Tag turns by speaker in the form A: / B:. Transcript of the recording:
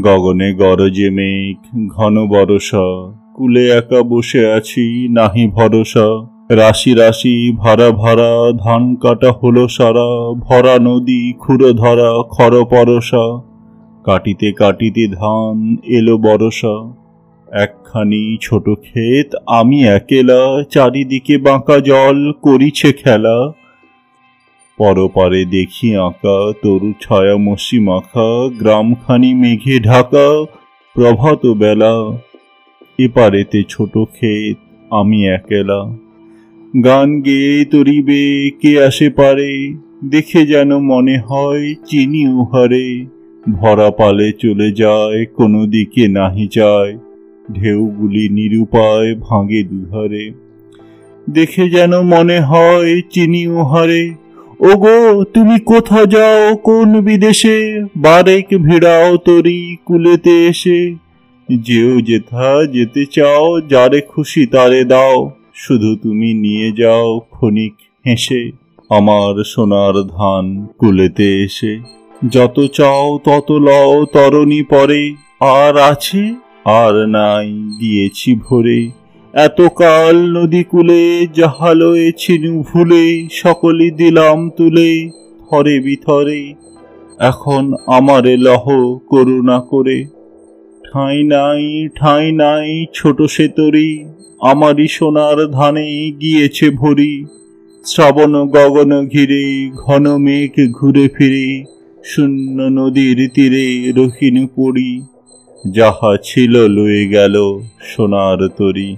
A: গগনে গরজে মেঘ, ঘন বরষা কুলে একা বসে আছি, নাহি ভরসা। রাশি রাশি ভরা ভরা ধান কাটা হলো সারা, ভরা নদী খুঁড়ো ধরা খর পরশা কাটিতে কাটিতে ধান এলো বরসা। একখানি ছোট ক্ষেত আমি একেলা, চারিদিকে বাঁকা জল, করিছে খেলা। পরপারে দেখি আঁকা, তরু ছায়া মসি মাখা গ্রামখানি মেঘে ঢাকা, প্রভাত বেলা। এপারেতে ছোট ক্ষেত, আমি একেলা। গান গেয়ে তরিবে, কে আসে পারে? দেখে যেন মনে হয় চিনি উহারে। ভরা পালে চলে যায়, কোনো দিকে নাহি যায়। ঢেউগুলি নিরুপায় ভাঙে দুধারে। দেখে যেন মনে হয় চিনি উহারে। ওগো, তুমি কোথা যাও? কোন বিদেশে? বারেক ভিড়াও তরি কুলেতে এসে। যেও যেথা যেতে চাও, যারে খুশি তারে দাও। শুধু তুমি নিয়ে যাও ক্ষণিক হেসে, আমার সোনার ধান কুলেতে এসে। যত চাও, তত লও, তরণী পরে। আর আছে? আর নাই, দিয়েছি ভরে। এতকাল নদী কূলে জাহালয়েছিনু ভুলে সকলই দিলাম তুলে, থরে বিথরে। এখন আমারে লহ করুণা করে। ঠাঁই নাই ঠাঁই নাই, ছোট সে তরি, আমারই সোনার ধানে গিয়েছে ভরি। শ্রাবণ গগন ঘিরে, ঘন মেঘ ঘুরে ফিরে, শূন্য নদীর তীরে রহিনু পড়ি। যাহা ছিল লয়ে গেল সোনার তরী।